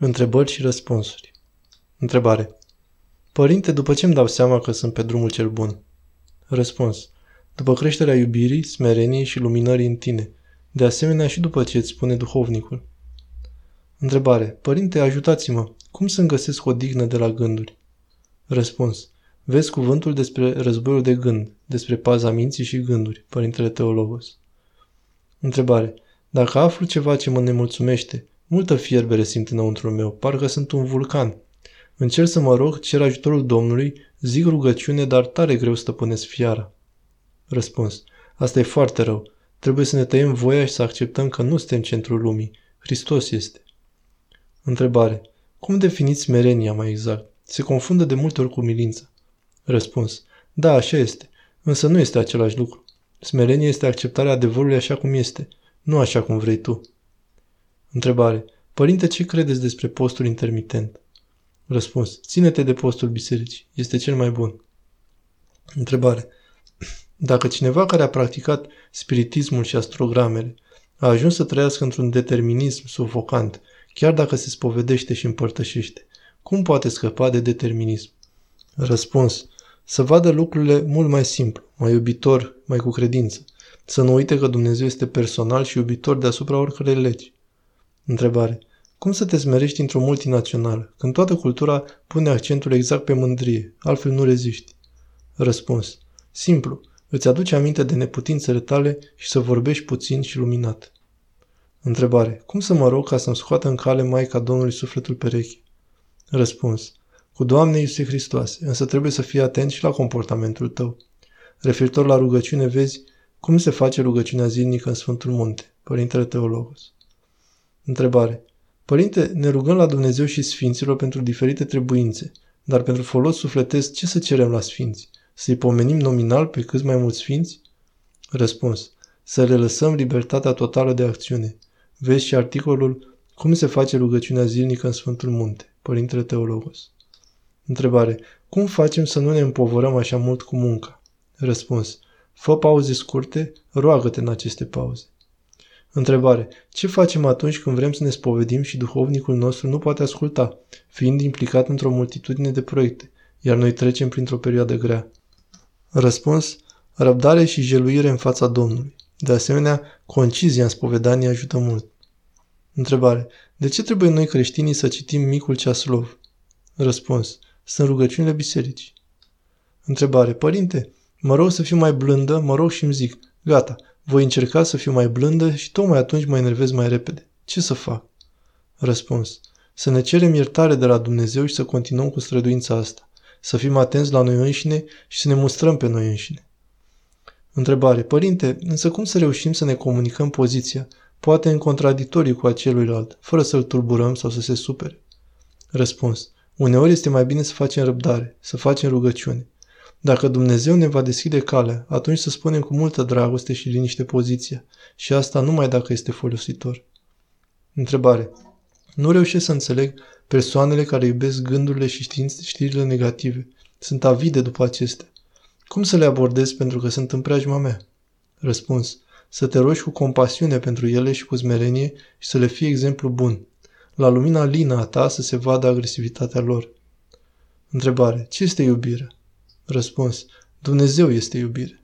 Întrebări și răspunsuri. Întrebare. Părinte, după ce îmi dau seama că sunt pe drumul cel bun? Răspuns. După creșterea iubirii, smereniei și luminării în tine. De asemenea și după ce îți spune duhovnicul. Întrebare. Părinte, ajutați-mă. Cum să-mi găsesc o dignă de la gânduri? Răspuns. Vezi cuvântul despre războiul de gând, despre paza minții și gânduri, Părintele Teologos. Întrebare. Dacă aflu ceva ce mă nemulțumește, multă fierbere simt înăuntru meu, parcă sunt un vulcan. Încerc să mă rog, cer ajutorul Domnului, zic rugăciune, dar tare greu stăpânesc fiara. Răspuns. Asta e foarte rău. Trebuie să ne tăiem voia și să acceptăm că nu suntem centrul lumii. Hristos este. Întrebare. Cum definiți smerenia mai exact? Se confundă de multe ori cu milința. Răspuns. Da, așa este. Însă nu este același lucru. Smerenie este acceptarea adevărului așa cum este, nu așa cum vrei tu. Întrebare. Părinte, ce credeți despre postul intermitent? Răspuns. Ține-te de postul bisericii. Este cel mai bun. Întrebare. Dacă cineva care a practicat spiritismul și astrogramele a ajuns să trăiască într-un determinism sufocant, chiar dacă se spovedește și împărtășește, cum poate scăpa de determinism? Răspuns. Să vadă lucrurile mult mai simplu, mai iubitor, mai cu credință. Să nu uite că Dumnezeu este personal și iubitor deasupra oricărei legi. Întrebare. Cum să te smerești într-o multinațională, când toată cultura pune accentul exact pe mândrie, altfel nu reziști? Răspuns. Simplu. Îți aduce aminte de neputințele tale și să vorbești puțin și luminat. Întrebare. Cum să mă rog ca să-mi scoată în cale Maica Domnului sufletul pereche? Răspuns. Cu Doamne Iisuse Hristoase, însă trebuie să fii atent și la comportamentul tău. Referitor la rugăciune, vezi cum se face rugăciunea zilnică în Sfântul Munte, Părintele Teologos. Întrebare. Părinte, ne rugăm la Dumnezeu și Sfinților pentru diferite trebuințe, dar pentru folos sufletesc ce să cerem la Sfinți? Să-i pomenim nominal pe câți mai mulți Sfinți? Răspuns. Să le lăsăm libertatea totală de acțiune. Vezi și articolul Cum se face rugăciunea zilnică în Sfântul Munte, Părintele Teologos. Întrebare. Cum facem să nu ne împovărăm așa mult cu munca? Răspuns. Fă pauze scurte, roagă-te în aceste pauze. Întrebare. Ce facem atunci când vrem să ne spovedim și duhovnicul nostru nu poate asculta, fiind implicat într-o multitudine de proiecte, iar noi trecem printr-o perioadă grea? Răspuns. Răbdare și jeluire în fața Domnului. De asemenea, concizia în spovedanie ajută mult. Întrebare. De ce trebuie noi creștinii să citim micul ceaslov? Răspuns. Sunt rugăciunile bisericii. Întrebare. Părinte, mă rog să fiu mai blândă, mă rog și îmi zic, gata, voi încerca să fiu mai blândă și tocmai atunci mă enervez mai repede. Ce să fac? Răspuns. Să ne cerem iertare de la Dumnezeu și să continuăm cu străduința asta. Să fim atenți la noi înșine și să ne mustrăm pe noi înșine. Întrebare. Părinte, însă cum să reușim să ne comunicăm poziția, poate în contradictoriu cu aceluilalt, fără să-l tulburăm sau să se supere? Răspuns. Uneori este mai bine să facem răbdare, să facem rugăciune. Dacă Dumnezeu ne va deschide calea, atunci să spunem cu multă dragoste și liniște poziția. Și asta numai dacă este folositor. Întrebare. Nu reușesc să înțeleg persoanele care iubesc gândurile și știrile negative. Sunt avide după acestea. Cum să le abordez pentru că sunt în preajma mea? Răspuns. Să te rogi cu compasiune pentru ele și cu smerenie și să le fii exemplu bun. La lumina lină a ta să se vadă agresivitatea lor. Întrebare. Ce este iubirea? Răspuns. Dumnezeu este iubire.